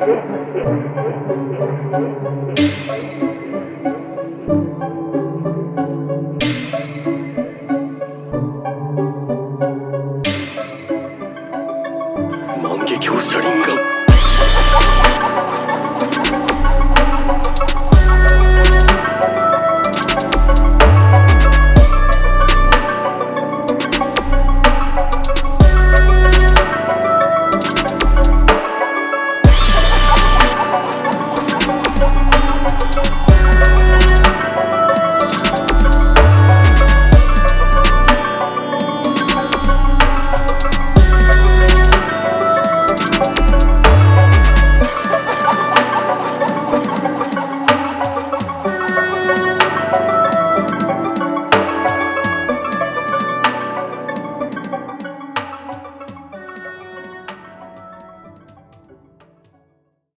万華鏡車輪が